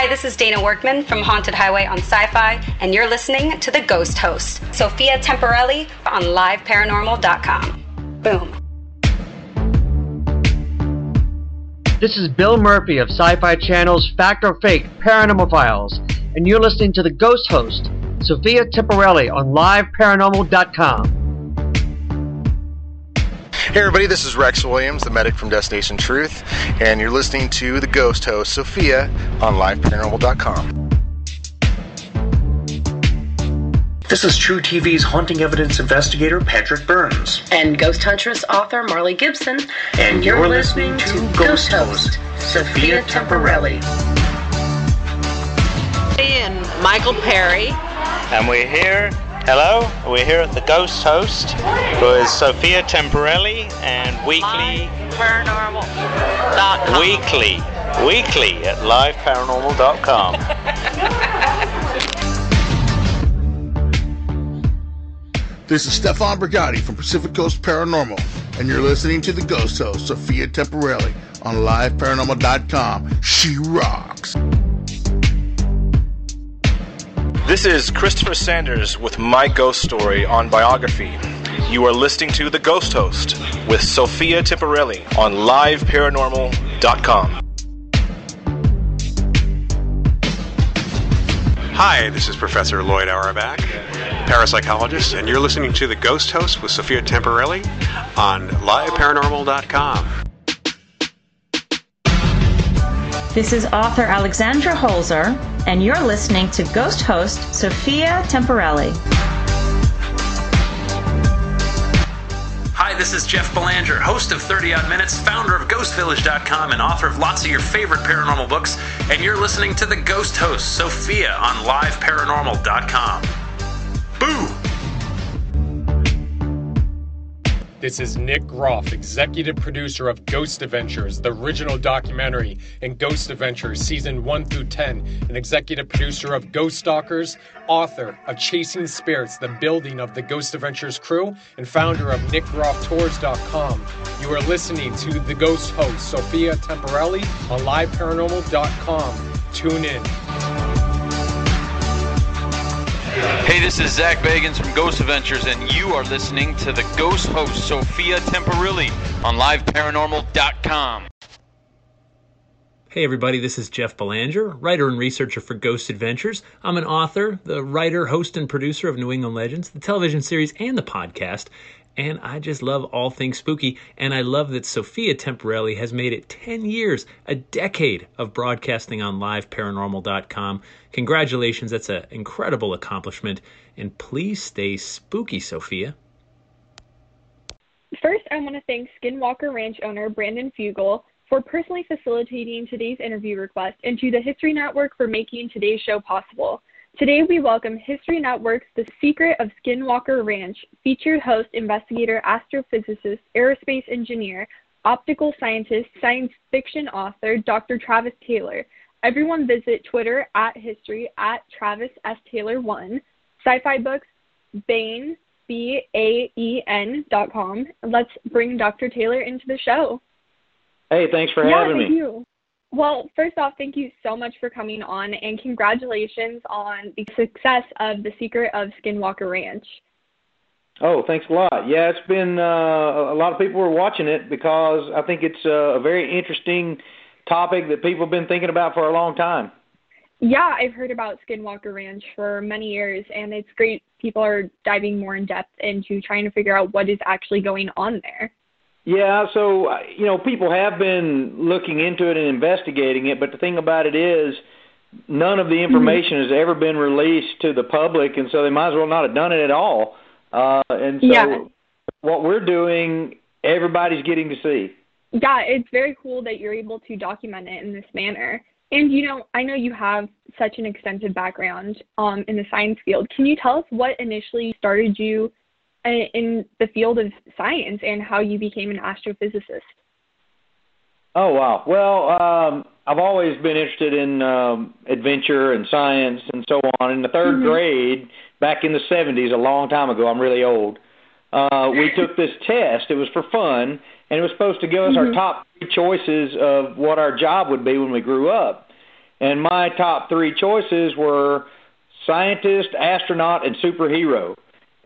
Hi, this is Dana Workman from Haunted Highway on Sci Fi, and you're listening to The Ghost Host, Sophia Temporelli on LiveParanormal.com. Boom. This is Bill Murphy of Sci Fi Channel's Fact or Fake Paranormal Files, and you're listening to The Ghost Host, Sophia Temporelli on LiveParanormal.com. Hey everybody, this is Rex Williams, the medic from Destination Truth, and you're listening to the ghost host, Sophia, on liveparanormal.com. This is True TV's haunting evidence investigator, Patrick Burns. And Ghost Huntress author, Marley Gibson. And you're, listening, to Ghost Host, Sophia Temporelli. And Michael Perry. And we're here Hello, we're here at the Ghost Host with Sophia Temporelli and weekly Paranormal.com. Weekly, weekly at liveparanormal.com. This is Stefan Brigatti from Pacific Coast Paranormal, and you're listening to the Ghost Host, Sophia Temporelli, on liveparanormal.com. She rocks. This is Christopher Sanders with My Ghost Story on Biography. You are listening to The Ghost Host with Sophia Temporelli on liveparanormal.com. Hi, this is Professor Lloyd Auerbach, parapsychologist, and you're listening to The Ghost Host with Sophia Temporelli on liveparanormal.com. This is author Alexandra Holzer, and you're listening to Ghost Host Sophia Temporelli. Hi, this is Jeff Belanger, host of 30 Odd Minutes, founder of GhostVillage.com, and author of lots of your favorite paranormal books. And you're listening to the Ghost Host, Sophia, on LiveParanormal.com. Boo! This is Nick Groff, executive producer of Ghost Adventures, the original documentary, and Ghost Adventures season 1 through 10, and executive producer of Ghost Stalkers, author of Chasing Spirits, the building of the Ghost Adventures crew, and founder of NickGroffTours.com. You are listening to the Ghost host, Sophia Temporelli, on LiveParanormal.com. Tune in. Hey, this is Zak Bagans from Ghost Adventures, and you are listening to the Ghost host, Sophia Temporelli, on LiveParanormal.com. Hey, everybody, this is Jeff Belanger, writer and researcher for Ghost Adventures. I'm an author, the writer, host, and producer of New England Legends, the television series, and the podcast. And I just love all things spooky. And I love that Sophia Temporelli has made it 10 years, a decade of broadcasting on liveparanormal.com. Congratulations, that's an incredible accomplishment. And please stay spooky, Sophia. First, I want to thank Skinwalker Ranch owner Brandon Fugal for personally facilitating today's interview request and to the History Network for making today's show possible. Today, we welcome History Network's The Secret of Skinwalker Ranch, featured host, investigator, astrophysicist, aerospace engineer, optical scientist, science fiction author, Dr. Travis Taylor. Everyone visit Twitter at history at Travis S. Taylor1, sci fi books, Baen, B A E N dot com. Let's bring Dr. Taylor into the show. Hey, thanks for yeah, having thank me. You. Well, first off, thank you so much for coming on, and congratulations on the success of The Secret of Skinwalker Ranch. Oh, thanks a lot. Yeah, it's been uh, a lot of people are watching it because I think it's uh, a very interesting topic that people have been thinking about for a long time. Yeah, I've heard about Skinwalker Ranch for many years, and it's great. People are diving more in depth into trying to figure out what is actually going on there. Yeah, so uh, you know, people have been looking into it and investigating it, but the thing about it is, none of the information mm-hmm. has ever been released to the public, and so they might as well not have done it at all. Uh, and so, yeah. what we're doing, everybody's getting to see. Yeah, it's very cool that you're able to document it in this manner. And you know, I know you have such an extensive background um, in the science field. Can you tell us what initially started you in the field of science and how you became an astrophysicist? Oh wow! Well, um, I've always been interested in um, adventure and science and so on. In the 3rd mm-hmm. grade, back in the '70s, a long time ago, I'm really old. Uh, we took this test. It was for fun, and it was supposed to give us mm-hmm. our top three choices of what our job would be when we grew up. and my top three choices were scientist, astronaut, and superhero.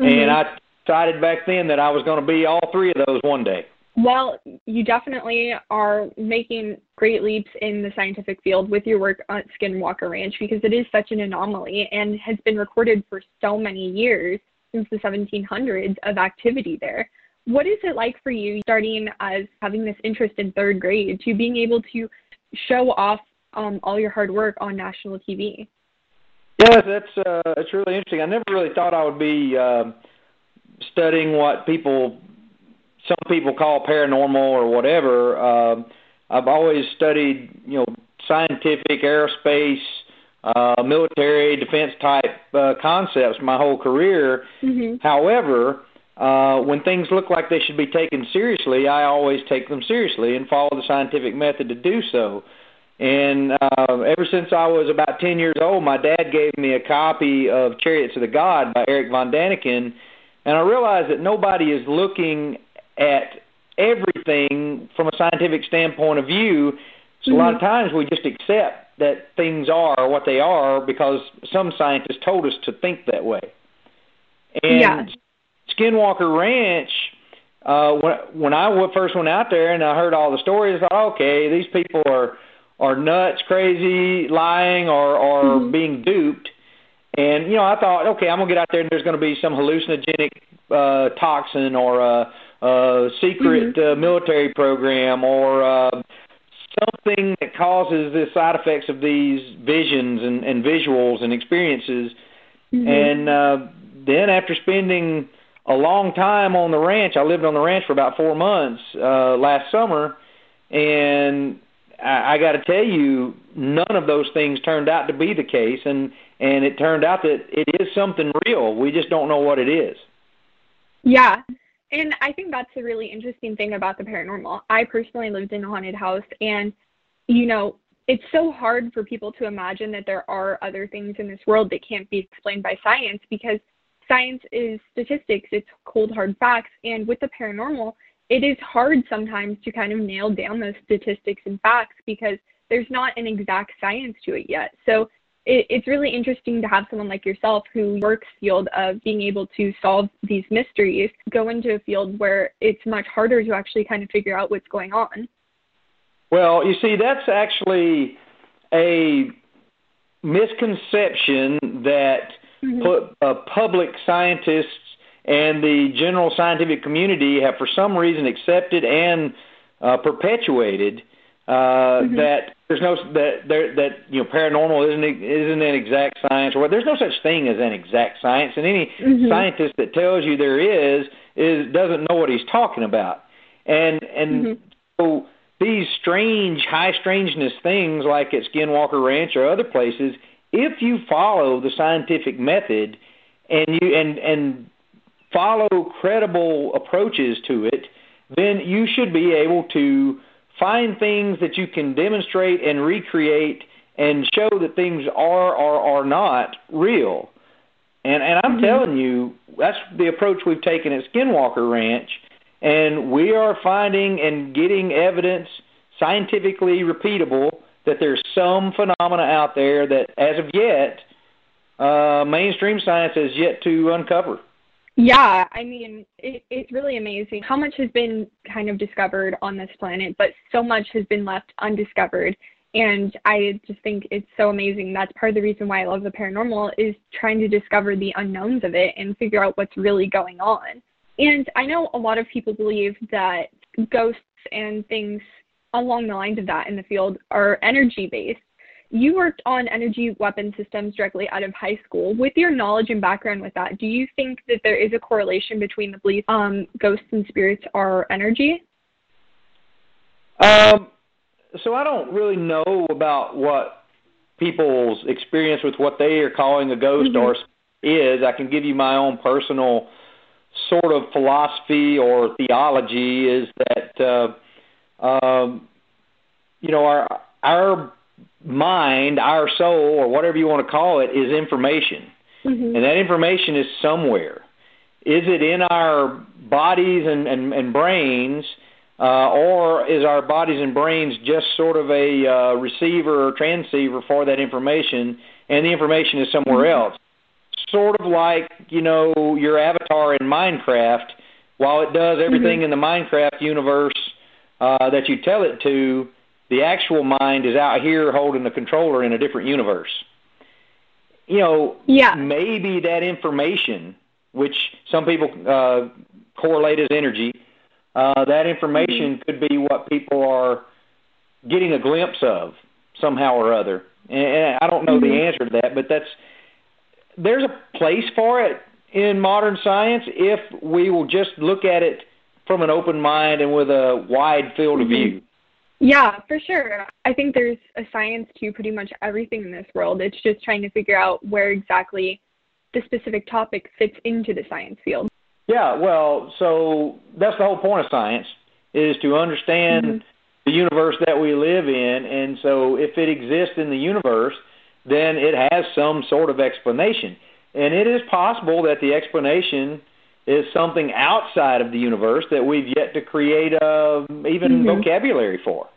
Mm-hmm. And I decided back then that I was going to be all three of those one day. Well, you definitely are making great leaps in the scientific field with your work at Skinwalker Ranch because it is such an anomaly and has been recorded for so many years since the 1700s of activity there. What is it like for you starting as having this interest in third grade to being able to show off um, all your hard work on national TV? Yes, that's uh, that's really interesting. I never really thought I would be uh, studying what people some people call paranormal or whatever. Uh, I've always studied, you know, scientific, aerospace, uh, military, defense type uh, concepts my whole career. Mm-hmm. However, uh, when things look like they should be taken seriously, I always take them seriously and follow the scientific method to do so. And uh, ever since I was about 10 years old, my dad gave me a copy of Chariots of the God by Eric von Däniken, and I realize that nobody is looking at everything from a scientific standpoint of view. So mm-hmm. a lot of mm-hmm. times we just accept that things are what they are because some scientists told us to think that way. And yeah. Skinwalker Ranch, uh, when when I first went out there and I heard all the stories, I thought, okay, these people are are nuts, crazy, lying, or or mm-hmm. being duped. And you know, I thought, okay, I'm gonna get out there and there's gonna be some hallucinogenic uh, toxin or a, a secret mm-hmm. uh, military program or uh, something that causes the side effects of these visions and, and visuals and experiences. Mm-hmm. And uh, then after spending a long time on the ranch, I lived on the ranch for about four months uh, last summer, and I, I got to tell you, none of those things turned out to be the case, and and it turned out that it is something real. We just don't know what it is. Yeah. And I think that's a really interesting thing about the paranormal. I personally lived in a haunted house and you know, it's so hard for people to imagine that there are other things in this world that can't be explained by science because science is statistics, it's cold hard facts and with the paranormal, it is hard sometimes to kind of nail down those statistics and facts because there's not an exact science to it yet. So it, it's really interesting to have someone like yourself who works field of being able to solve these mysteries go into a field where it's much harder to actually kind of figure out what's going on. Well, you see, that's actually a misconception that mm-hmm. put, uh, public scientists and the general scientific community have, for some reason, accepted and uh, perpetuated uh, mm-hmm. that there's no that there that you know paranormal isn't isn't an exact science or what. There's no such thing as an exact science, and any mm-hmm. scientist that tells you there is is doesn't know what he's talking about. And and mm-hmm. so these strange high strangeness things like at Skinwalker Ranch or other places, if you follow the scientific method and you and and follow credible approaches to it, then you should be able to find things that you can demonstrate and recreate and show that things are or are not real. And and I'm mm-hmm. telling you, that's the approach we've taken at Skinwalker Ranch, and we are finding and getting evidence scientifically repeatable that there's some phenomena out there that, as of yet, uh, mainstream science has yet to uncover. Yeah, I mean, it, it's really amazing how much has been kind of discovered on this planet, but so much has been left undiscovered. And I just think it's so amazing. That's part of the reason why I love the paranormal is trying to discover the unknowns of it and figure out what's really going on. And I know a lot of people believe that ghosts and things along the lines of that in the field are energy based. You worked on energy weapon systems directly out of high school. With your knowledge and background with that, do you think that there is a correlation between the belief um, ghosts and spirits are energy? Um, so I don't really know about what people's experience with what they are calling a ghost mm-hmm. or is. I can give you my own personal sort of philosophy or theology is that uh, um, you know our our mind, our soul, or whatever you want to call it, is information. Mm-hmm. And that information is somewhere. Is it in our bodies and, and, and brains, uh, or is our bodies and brains just sort of a uh, receiver or transceiver for that information, and the information is somewhere mm-hmm. else? Sort of like you know your avatar in Minecraft. While it does everything mm-hmm. in the Minecraft universe uh, that you tell it to, the actual mind is out here holding the controller in a different universe. You know, yeah. maybe that information, which some people uh, correlate as energy, uh, that information mm-hmm. could be what people are getting a glimpse of somehow or other. And I don't know mm-hmm. the answer to that, but that's there's a place for it in modern science if we will just look at it from an open mind and with a wide field of mm-hmm. view. Yeah, for sure. I think there's a science to pretty much everything in this world. It's just trying to figure out where exactly the specific topic fits into the science field. Yeah, well, so that's the whole point of science is to understand mm-hmm. the universe that we live in and so if it exists in the universe, then it has some sort of explanation. And it is possible that the explanation is something outside of the universe that we've yet to create a even mm-hmm. vocabulary for.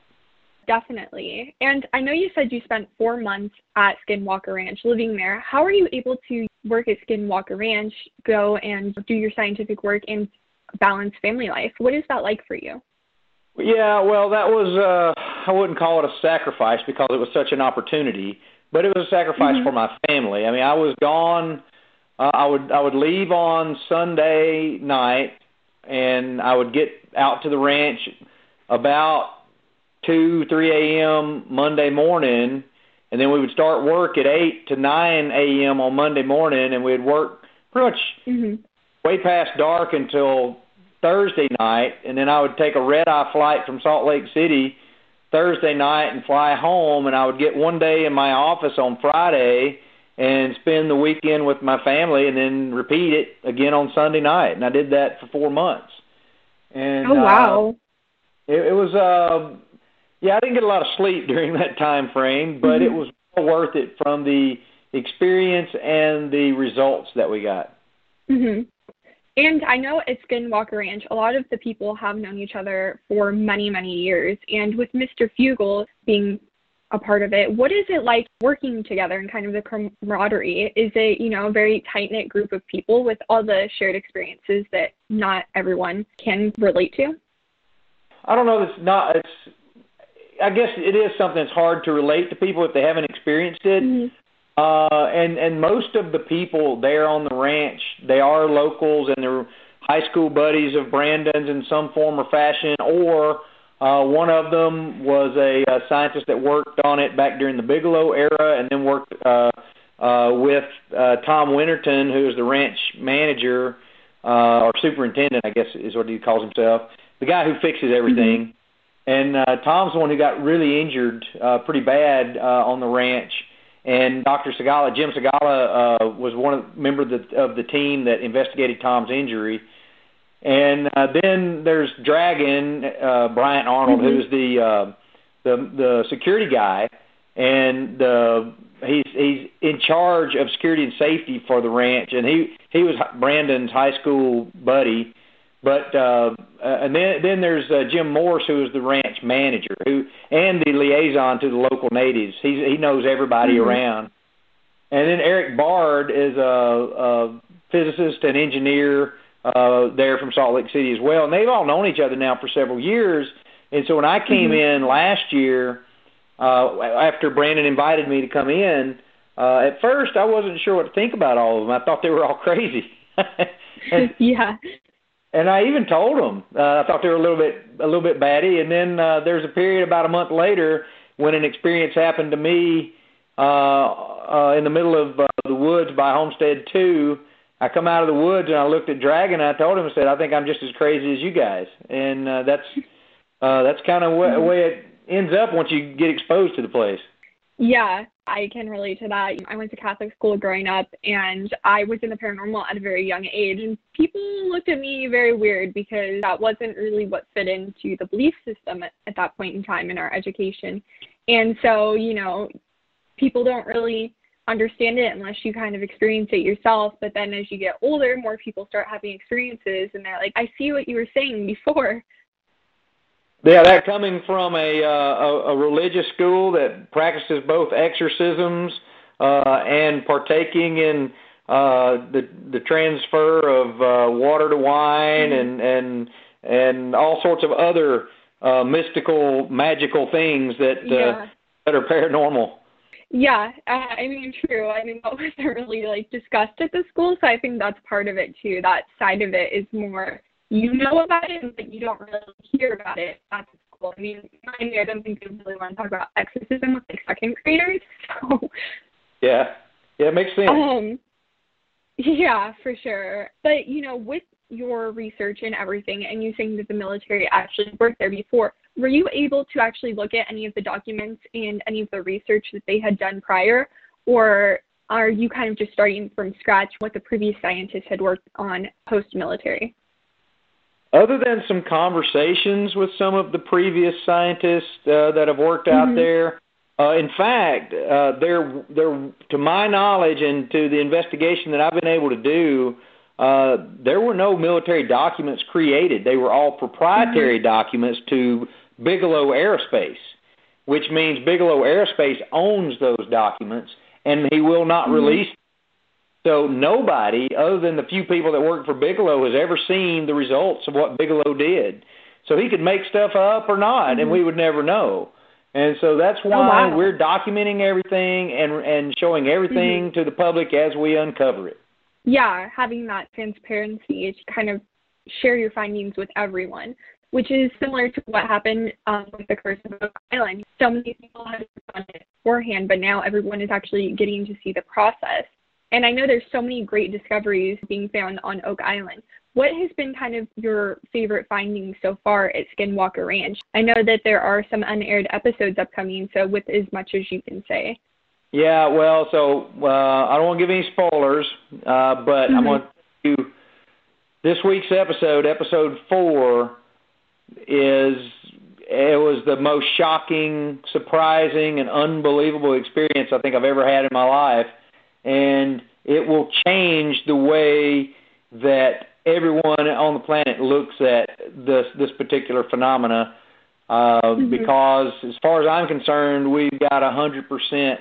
Definitely. And I know you said you spent four months at Skinwalker Ranch living there. How are you able to work at Skinwalker Ranch, go and do your scientific work and balance family life? What is that like for you? Yeah, well, that was, uh, I wouldn't call it a sacrifice because it was such an opportunity, but it was a sacrifice mm-hmm. for my family. I mean, I was gone uh, I would I would leave on Sunday night, and I would get out to the ranch about two three a.m. Monday morning, and then we would start work at eight to nine a.m. on Monday morning, and we'd work pretty much mm-hmm. way past dark until Thursday night, and then I would take a red eye flight from Salt Lake City Thursday night and fly home, and I would get one day in my office on Friday and spend the weekend with my family and then repeat it again on Sunday night. And I did that for four months. And oh wow, uh, it, it was uh, yeah, I didn't get a lot of sleep during that time frame, but mm-hmm. it was well worth it from the experience and the results that we got. Mhm. And I know at Skinwalker Ranch, a lot of the people have known each other for many, many years. And with Mr. Fugal being a part of it. What is it like working together and kind of the camaraderie? Is it, you know, a very tight knit group of people with all the shared experiences that not everyone can relate to? I don't know. It's not. It's. I guess it is something that's hard to relate to people if they haven't experienced it. Mm-hmm. Uh, and and most of the people there on the ranch, they are locals and they're high school buddies of Brandon's in some form or fashion, or uh, one of them was a, a scientist that worked on it back during the Bigelow era, and then worked uh, uh, with uh, Tom Winterton, who is the ranch manager uh, or superintendent, I guess is what he calls himself, the guy who fixes everything. And uh, Tom's the one who got really injured uh, pretty bad uh, on the ranch. And Dr. Segala, Jim Segala, uh, was one of member of the, of the team that investigated Tom's injury. And uh, then there's Dragon uh, Bryant Arnold, mm-hmm. who's the uh, the the security guy, and uh, he's he's in charge of security and safety for the ranch. And he he was Brandon's high school buddy. But uh, uh, and then then there's uh, Jim Morse, who is the ranch manager, who and the liaison to the local natives. He's he knows everybody mm-hmm. around. And then Erik Bard is a, a physicist and engineer uh, there from Salt Lake City as well. And they've all known each other now for several years. And so when I came mm-hmm. in last year, uh, after Brandon invited me to come in, uh, at first I wasn't sure what to think about all of them. I thought they were all crazy. and, yeah. And I even told them uh, I thought they were a little bit a little bit batty. And then uh, there's a period about a month later when an experience happened to me uh, uh, in the middle of uh, the woods by Homestead Two I come out of the woods and I looked at Dragon and I told him I said I think I'm just as crazy as you guys, and uh, that's uh, that's kind of the way it ends up once you get exposed to the place. Yeah, I can relate to that. I went to Catholic school growing up, and I was in the paranormal at a very young age, and people looked at me very weird because that wasn't really what fit into the belief system at, at that point in time in our education. And so, you know, people don't really understand it unless you kind of experience it yourself. But then as you get older, more people start having experiences and they're like, I see what you were saying before. Yeah, that coming from a, uh, a a religious school that practices both exorcisms uh, and partaking in uh, the the transfer of uh, water to wine Mm-hmm. and and and all sorts of other uh, mystical, magical things that uh, Yeah. that are paranormal. Yeah, uh, I mean, true. I mean, that wasn't really like discussed at the school, so I think that's part of it too. That side of it is more you know about it, but you don't really hear about it at the school. I mean, mind you, I don't think they really want to talk about exorcism with like second graders. So, Yeah, yeah, it makes sense. um, yeah, for sure. But you know, with your research and everything, and you saying that the military actually worked there before, were you able to actually look at any of the documents and any of the research that they had done prior, or are you kind of just starting from scratch what the previous scientists had worked on post military? Other than some conversations with some of the previous scientists uh, that have worked out Mhm. there, uh, in fact, uh, there, there, to my knowledge and to the investigation that I've been able to do, uh, there were no military documents created. They were all proprietary documents to Bigelow Aerospace, which means Bigelow Aerospace owns those documents and he will not Mhm. release so nobody, other than the few people that work for Bigelow, has ever seen the results of what Bigelow did. So he could make stuff up or not, and Mhm. we would never know. And so that's Oh, why wow. we're documenting everything and and showing everything to the public as we uncover it. yeah, having that transparency to kind of share your findings with everyone, which is similar to what happened um, with the Curse of Oak Island. So many people had done it beforehand, but now everyone is actually getting to see the process. And I know there's so many great discoveries being found on Oak Island. What has been kind of your favorite findings so far at Skinwalker Ranch? I know that there are some unaired episodes upcoming, so with as much as you can say. Yeah, well, so uh, I don't want to give any spoilers, uh, but I'm Mhm. going to this week's episode. Episode four is it was the most shocking, surprising, and unbelievable experience I think I've ever had in my life, and it will change the way that everyone on the planet looks at this this particular phenomena. Uh, Mhm. Because as far as I'm concerned, we've got a hundred percent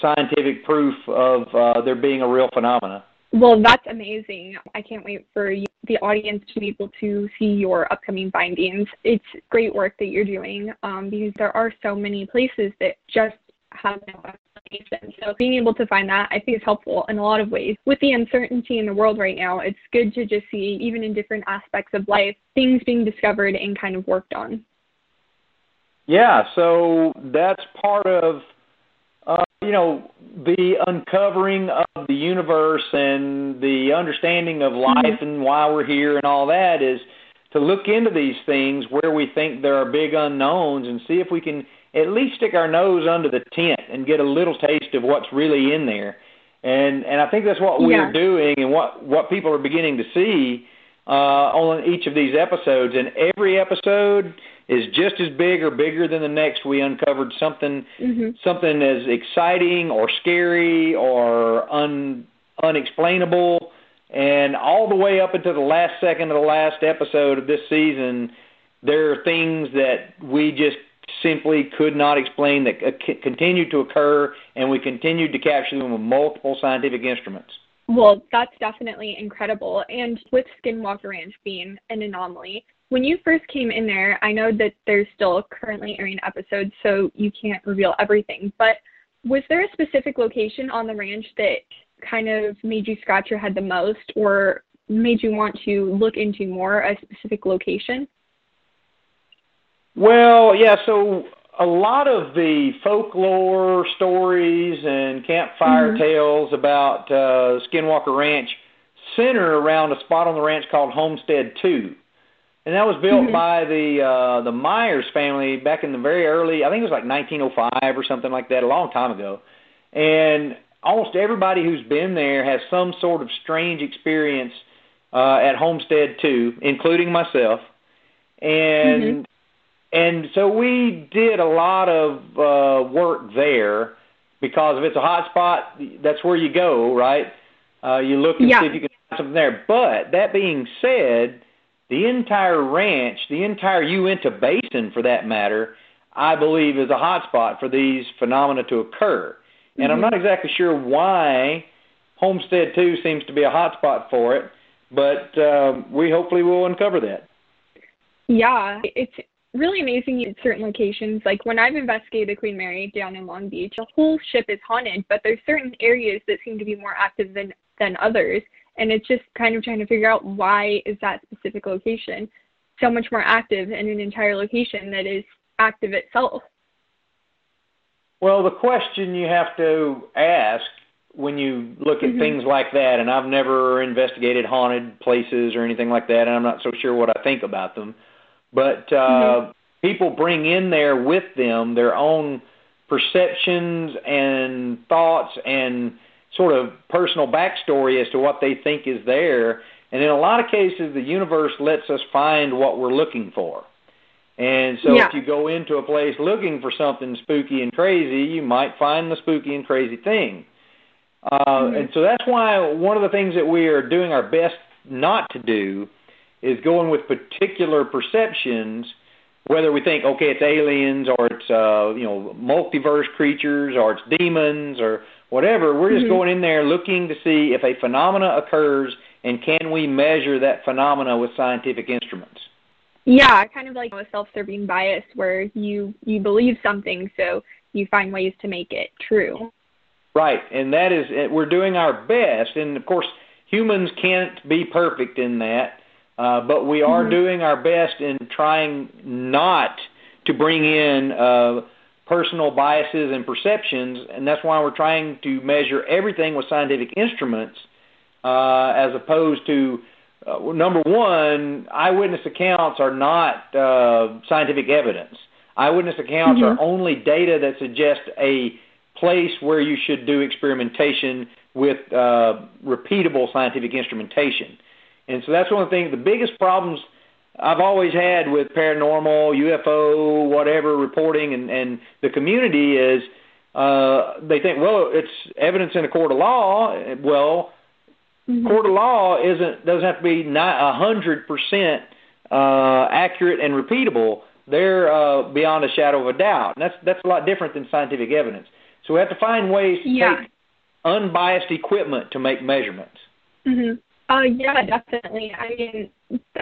scientific proof of uh, there being a real phenomena. Well, that's amazing. I can't wait for you, the audience to be able to see your upcoming findings. It's great work that you're doing um, because there are so many places that just have no explanation. So being able to find that, I think, is helpful in a lot of ways. With the uncertainty in the world right now, it's good to just see, even in different aspects of life, things being discovered and kind of worked on. Yeah, so that's part of uh, you know the uncovering of the universe and the understanding of life and why we're here and all that is to look into these things where we think there are big unknowns and see if we can at least stick our nose under the tent and get a little taste of what's really in there. And and I think that's what we're Yeah. doing and what what people are beginning to see uh, on each of these episodes. And every episode is just as big or bigger than the next. We uncovered something Mm-hmm. something as exciting or scary or un unexplainable and all the way up until the last second of the last episode of this season there are things that we just simply could not explain that continued to occur and we continued to capture them with multiple scientific instruments Well, that's definitely incredible. And with Skinwalker Ranch being an anomaly, when you first came in there, I know that there's still currently airing episodes, so you can't reveal everything. But was there a specific location on the ranch that kind of made you scratch your head the most or made you want to look into more a specific location? Well, yeah, so a lot of the folklore stories and campfire Mhm. tales about uh, Skinwalker Ranch center around a spot on the ranch called Homestead 2. And that was built Mhm. by the uh, the Myers family back in the very early, I think it was like 1905 or something like that, a long time ago. And almost everybody who's been there has some sort of strange experience uh, at Homestead 2, including myself. And and so we did a lot of uh, work there because if it's a hot spot, that's where you go, right? Uh, you look and Yeah. see if you can find something there. But that being said, the entire ranch, the entire Uinta Basin, for that matter, I believe is a hot spot for these phenomena to occur. And mm-hmm. I'm not exactly sure why Homestead 2 seems to be a hot spot for it, but um, we hopefully will uncover that. Yeah, it's really amazing at certain locations. Like when I've investigated the Queen Mary down in Long Beach, the whole ship is haunted, but there's certain areas that seem to be more active than than others, and it's just kind of trying to figure out why is that specific location so much more active in an entire location that is active itself. Well, the question you have to ask when you look at mm-hmm. things like that, and I've never investigated haunted places or anything like that, and I'm not so sure what I think about them but uh, mm-hmm. people bring in there with them their own perceptions and thoughts and sort of personal backstory as to what they think is there. And in a lot of cases, the universe lets us find what we're looking for. And so yeah. if you go into a place looking for something spooky and crazy, you might find the spooky and crazy thing. Uh, mm-hmm. And so that's why one of the things that we are doing our best not to do is going with particular perceptions, whether we think okay it's aliens or it's uh, you know multiverse creatures or it's demons or whatever. We're just mm-hmm. going in there looking to see if a phenomena occurs and can we measure that phenomena with scientific instruments. Yeah, kind of like a self-serving bias where you you believe something, so you find ways to make it true. Right, and that is we're doing our best, and of course humans can't be perfect in that. Uh, but we are mm-hmm. doing our best in trying not to bring in uh, personal biases and perceptions, and that's why we're trying to measure everything with scientific instruments, uh, as opposed to uh, number one, eyewitness accounts are not uh, scientific evidence. Eyewitness accounts mm-hmm. are only data that suggest a place where you should do experimentation with uh, repeatable scientific instrumentation. And so that's one of the things, the biggest problems I've always had with paranormal, UFO, whatever reporting and, and the community is uh, they think, well, it's evidence in a court of law. Well, mm-hmm. court of law isn't doesn't have to be a hundred percent uh, accurate and repeatable. They're uh, beyond a shadow of a doubt, and that's that's a lot different than scientific evidence. So we have to find ways to yeah. take unbiased equipment to make measurements. Mm-hmm. Uh, yeah, definitely. I mean,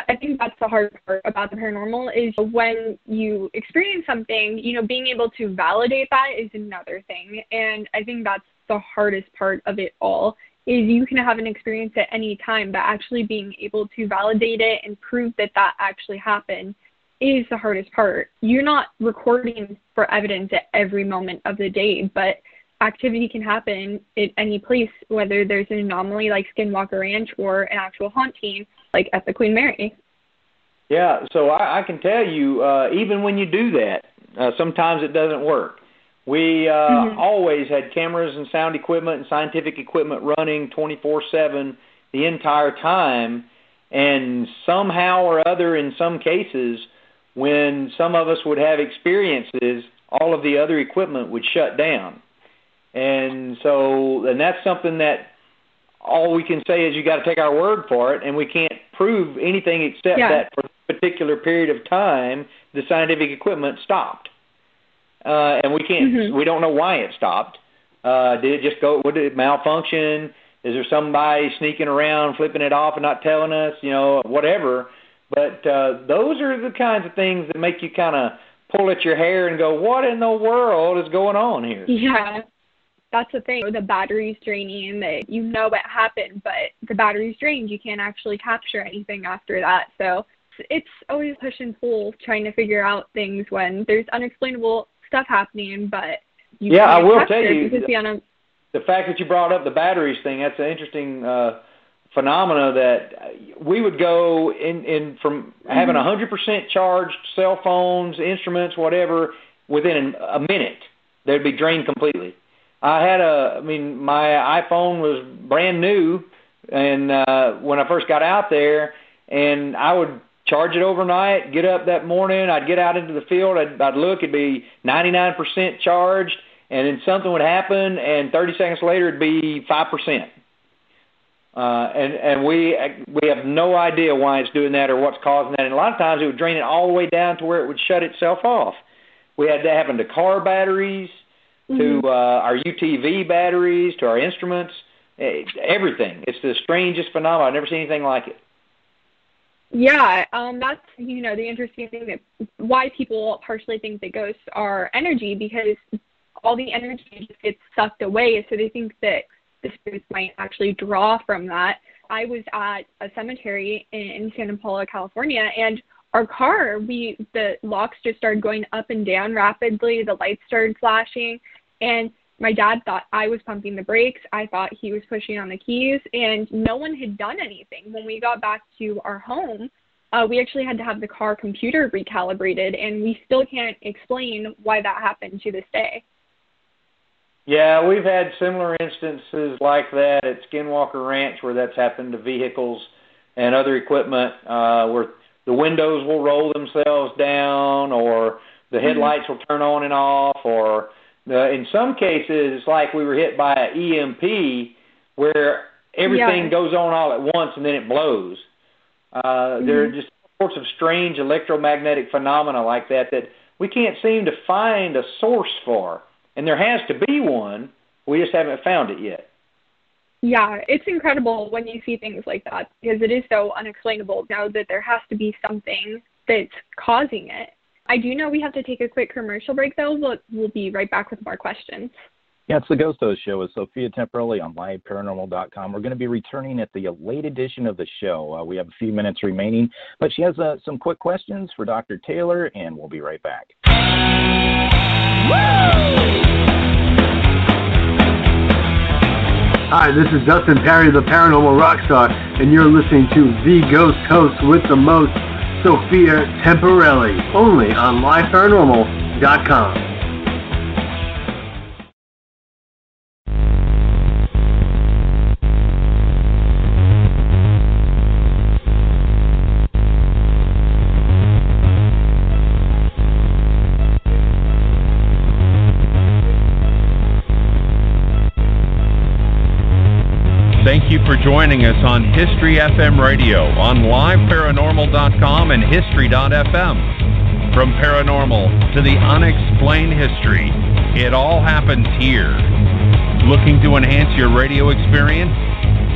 I think that's the hard part about the paranormal is when you experience something, you know, being able to validate that is another thing. And I think that's the hardest part of it all is you can have an experience at any time, but actually being able to validate it and prove that that actually happened is the hardest part. You're not recording for evidence at every moment of the day, but activity can happen at any place, whether there's an anomaly like Skinwalker Ranch or an actual haunting like at the Queen Mary. Yeah, so I, I can tell you, uh, even when you do that, uh, sometimes it doesn't work. We uh, mm-hmm. always had cameras and sound equipment and scientific equipment running 24 7 the entire time. And somehow or other, in some cases, when some of us would have experiences, all of the other equipment would shut down. And so, and that's something that all we can say is you got to take our word for it, and we can't prove anything except yeah. that for a particular period of time, the scientific equipment stopped, uh, and we can't, mm-hmm. we don't know why it stopped. Uh, did it just go? Would it malfunction? Is there somebody sneaking around, flipping it off, and not telling us? You know, whatever. But uh, those are the kinds of things that make you kind of pull at your hair and go, "What in the world is going on here?" Yeah, that's the thing. The battery's draining, that you know what happened, but the battery's drained. You can't actually capture anything after that. So it's always push and pull trying to figure out things when there's unexplainable stuff happening, but you yeah, I will tell you the, the fact that you brought up the batteries thing. That's an interesting uh, phenomena that we would go in in from having a hundred percent charged cell phones, instruments, whatever, within a minute they'd be drained completely I had a, I mean, my iPhone was brand new, and uh, when I first got out there, and I would charge it overnight, get up that morning, I'd get out into the field, I'd, I'd look, it'd be 99% charged, and then something would happen, and 30 seconds later it'd be 5%. Uh, and and we we have no idea why it's doing that or what's causing that. And a lot of times it would drain it all the way down to where it would shut itself off. We had that happen to car batteries. To uh, our UTV batteries, to our instruments, eh, everything. It's the strangest phenomenon. I've never seen anything like it. Yeah, um, that's you know the interesting thing that why people partially think that ghosts are energy because all the energy just gets sucked away, so they think that the spirits might actually draw from that. I was at a cemetery in, in Santa Paula, California, and our car, we the locks just started going up and down rapidly. The lights started flashing, and my dad thought I was pumping the brakes. I thought he was pushing on the keys, and no one had done anything. When we got back to our home, uh, we actually had to have the car computer recalibrated, and we still can't explain why that happened to this day. Yeah, we've had similar instances like that at Skinwalker Ranch where that's happened to vehicles and other equipment uh, where the windows will roll themselves down or the mm-hmm. headlights will turn on and off or uh, in some cases it's like we were hit by an EMP where everything yeah. goes on all at once and then it blows. Uh, mm-hmm. There are just sorts of strange electromagnetic phenomena like that that we can't seem to find a source for. And there has to be one. We just haven't found it yet. Yeah, it's incredible when you see things like that because it is so unexplainable now that there has to be something that's causing it. I do know we have to take a quick commercial break though, but we'll be right back with more questions. Yeah, it's the Ghost Host Show with Sophia Temporelli on liveparanormal.com. We're going to be returning at the late edition of the show. Uh, we have a few minutes remaining, but she has uh, some quick questions for Dr. Taylor, and we'll be right back. Hi, this is Dustin Pari, the Paranormal Rockstar, and you're listening to The Ghost Host with the most, Sophia Temporelli, only on LiveParanormal.com. for joining us on History FM Radio on liveparanormal.com and history.fm. From paranormal to the unexplained history, it all happens here. Looking to enhance your radio experience?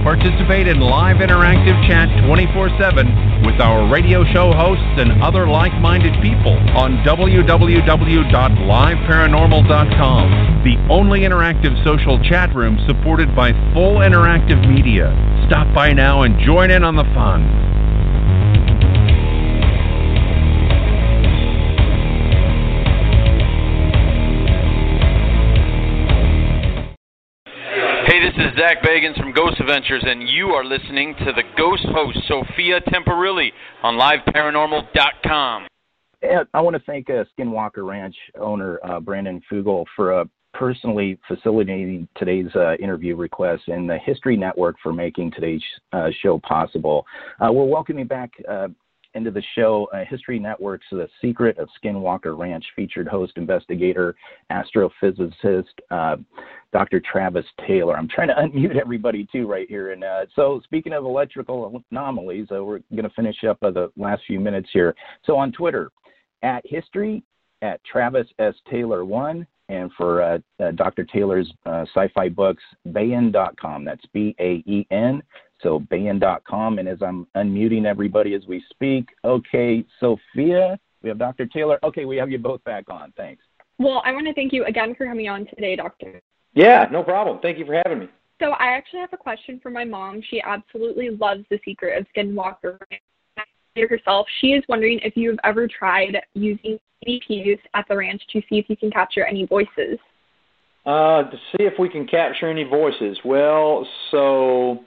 Participate in live interactive chat 24 7 with our radio show hosts and other like minded people on www.liveparanormal.com, the only interactive social chat room supported by full interactive media. Stop by now and join in on the fun. Is Zak Bagans from Ghost Adventures, and you are listening to the Ghost host, Sophia Temporelli, on LiveParanormal.com. I want to thank uh, Skinwalker Ranch owner uh, Brandon Fugal for uh, personally facilitating today's uh, interview request and the History Network for making today's uh, show possible. Uh, we're welcoming back uh, into the show uh, History Network's The Secret of Skinwalker Ranch featured host, investigator, astrophysicist, uh, Dr. Travis Taylor. I'm trying to unmute everybody too right here. And uh, so, speaking of electrical anomalies, uh, we're going to finish up uh, the last few minutes here. So, on Twitter, at history at Travis S. Taylor 1, and for uh, uh, Dr. Taylor's uh, sci fi books, baen.com. That's B A E N. So, baen.com. And as I'm unmuting everybody as we speak, okay, Sophia, we have Dr. Taylor. Okay, we have you both back on. Thanks. Well, I want to thank you again for coming on today, Doctor. Yeah, no problem. Thank you for having me. So I actually have a question for my mom. She absolutely loves the secret of Skinwalker herself. She is wondering if you've ever tried using EVPs at the ranch to see if you can capture any voices. Uh, to see if we can capture any voices. Well, so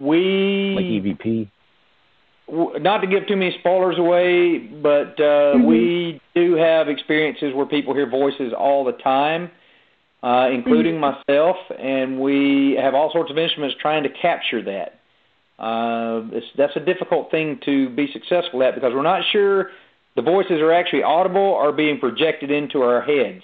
we like EVP. Not to give too many spoilers away, but uh, mm-hmm. we do have experiences where people hear voices all the time uh, including mm-hmm. myself, and we have all sorts of instruments trying to capture that. Uh, that's a difficult thing to be successful at because we're not sure the voices are actually audible or being projected into our heads.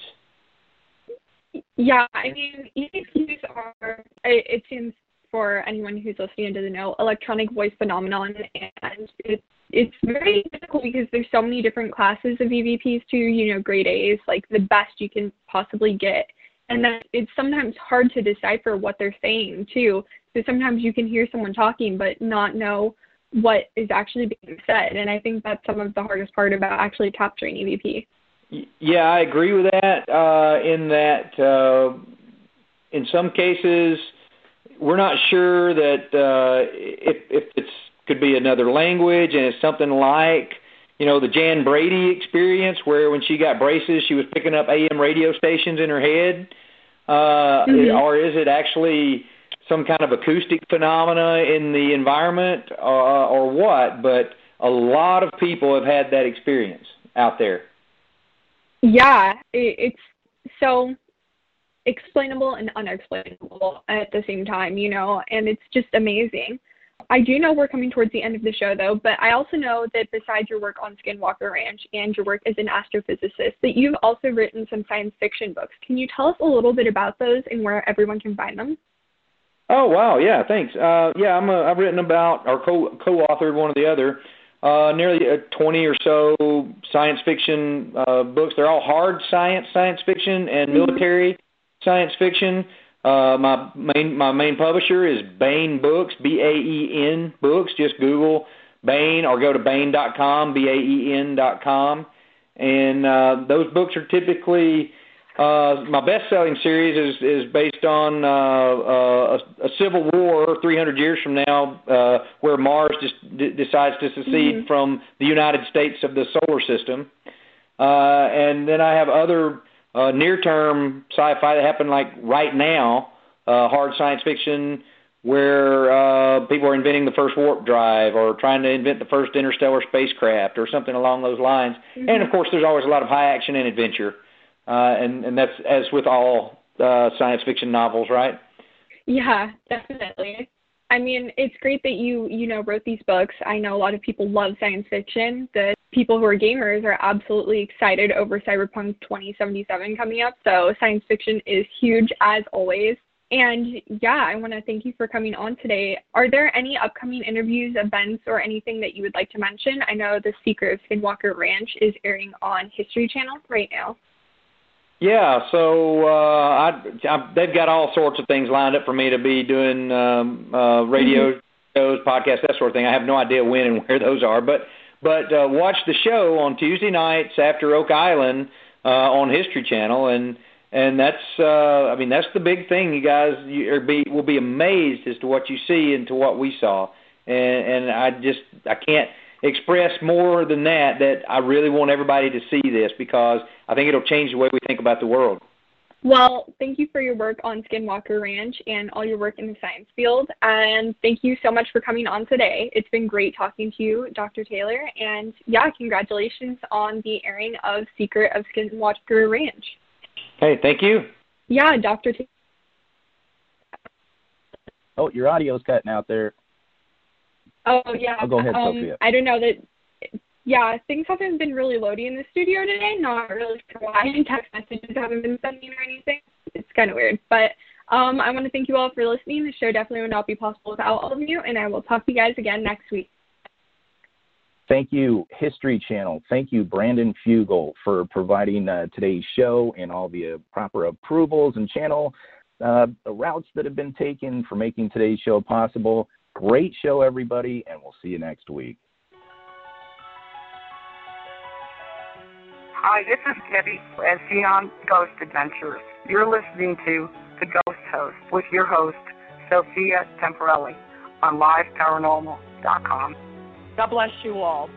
Yeah, I mean, EVPs are, it seems for anyone who's listening the know, electronic voice phenomenon, and it's it's very difficult because there's so many different classes of EVPs too. You know, grade A's, like the best you can possibly get, and then it's sometimes hard to decipher what they're saying too. So sometimes you can hear someone talking but not know what is actually being said, and I think that's some of the hardest part about actually capturing EVP. Yeah, I agree with that. Uh, in that, uh, in some cases, we're not sure that uh, if if it's could be another language and it's something like you know the Jan Brady experience where when she got braces she was picking up AM radio stations in her head. Uh mm-hmm. or is it actually some kind of acoustic phenomena in the environment uh, or what? But a lot of people have had that experience out there. Yeah it's so explainable and unexplainable at the same time you know and it's just amazing I do know we're coming towards the end of the show, though, but I also know that besides your work on Skinwalker Ranch and your work as an astrophysicist, that you've also written some science fiction books. Can you tell us a little bit about those and where everyone can find them? Oh wow, yeah, thanks. Uh, yeah, I'm a, I've written about or co co-authored one or the other, uh, nearly uh, 20 or so science fiction uh, books. They're all hard science science fiction and mm-hmm. military science fiction. Uh, my main my main publisher is Baen Books, B A E N Books. Just Google Baen or go to Baen.com, B A E N.com, and uh, those books are typically uh, my best-selling series is is based on uh, uh, a, a civil war 300 years from now, uh, where Mars just d- decides to secede mm-hmm. from the United States of the solar system, uh, and then I have other uh, near term sci-fi that happened like right now, uh, hard science fiction where uh, people are inventing the first warp drive or trying to invent the first interstellar spacecraft or something along those lines. Mm-hmm. And of course, there's always a lot of high action and adventure, uh, and and that's as with all uh, science fiction novels, right? Yeah, definitely. I mean, it's great that you you know wrote these books. I know a lot of people love science fiction. The people who are gamers are absolutely excited over Cyberpunk 2077 coming up. So science fiction is huge as always. And yeah, I want to thank you for coming on today. Are there any upcoming interviews, events, or anything that you would like to mention? I know The Secret of Skinwalker Ranch is airing on History Channel right now. Yeah, so uh, I, I, they've got all sorts of things lined up for me to be doing um, uh, radio mm-hmm. shows, podcasts, that sort of thing. I have no idea when and where those are, but but uh, watch the show on Tuesday nights after Oak Island uh, on History Channel, and and that's uh, I mean that's the big thing. You guys you are be will be amazed as to what you see and to what we saw, and and I just I can't express more than that that I really want everybody to see this because I think it'll change the way we think about the world. Well, thank you for your work on Skinwalker Ranch and all your work in the science field. And thank you so much for coming on today. It's been great talking to you, Dr. Taylor. And yeah, congratulations on the airing of Secret of Skinwalker Ranch. Hey, thank you. Yeah, Dr. Taylor. Oh, your audio's cutting out there. Oh yeah. Oh, go ahead, um, Sophia. I don't know that yeah, things haven't been really loading in the studio today. Not really sure why. Text messages haven't been sending or anything. It's kind of weird. But um, I want to thank you all for listening. The show definitely would not be possible without all of you, and I will talk to you guys again next week. Thank you, History Channel. Thank you, Brandon Fugal, for providing uh, today's show and all the uh, proper approvals and channel uh, routes that have been taken for making today's show possible. Great show, everybody, and we'll see you next week. Hi, this is Debbie at Xenon Ghost Adventures. You're listening to The Ghost Host with your host, Sophia Temporelli, on LiveParanormal.com. God bless you all.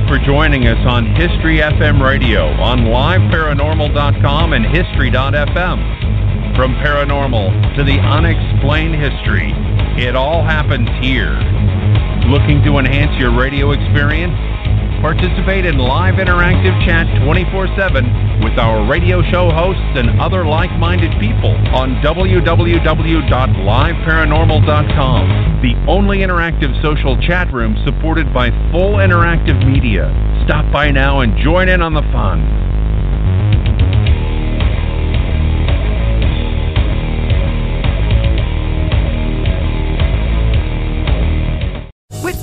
You for joining us on History FM Radio on liveparanormal.com and history.fm. From paranormal to the unexplained history, it all happens here. Looking to enhance your radio experience? Participate in live interactive chat 24 7 with our radio show hosts and other like minded people on www.liveparanormal.com, the only interactive social chat room supported by full interactive media. Stop by now and join in on the fun.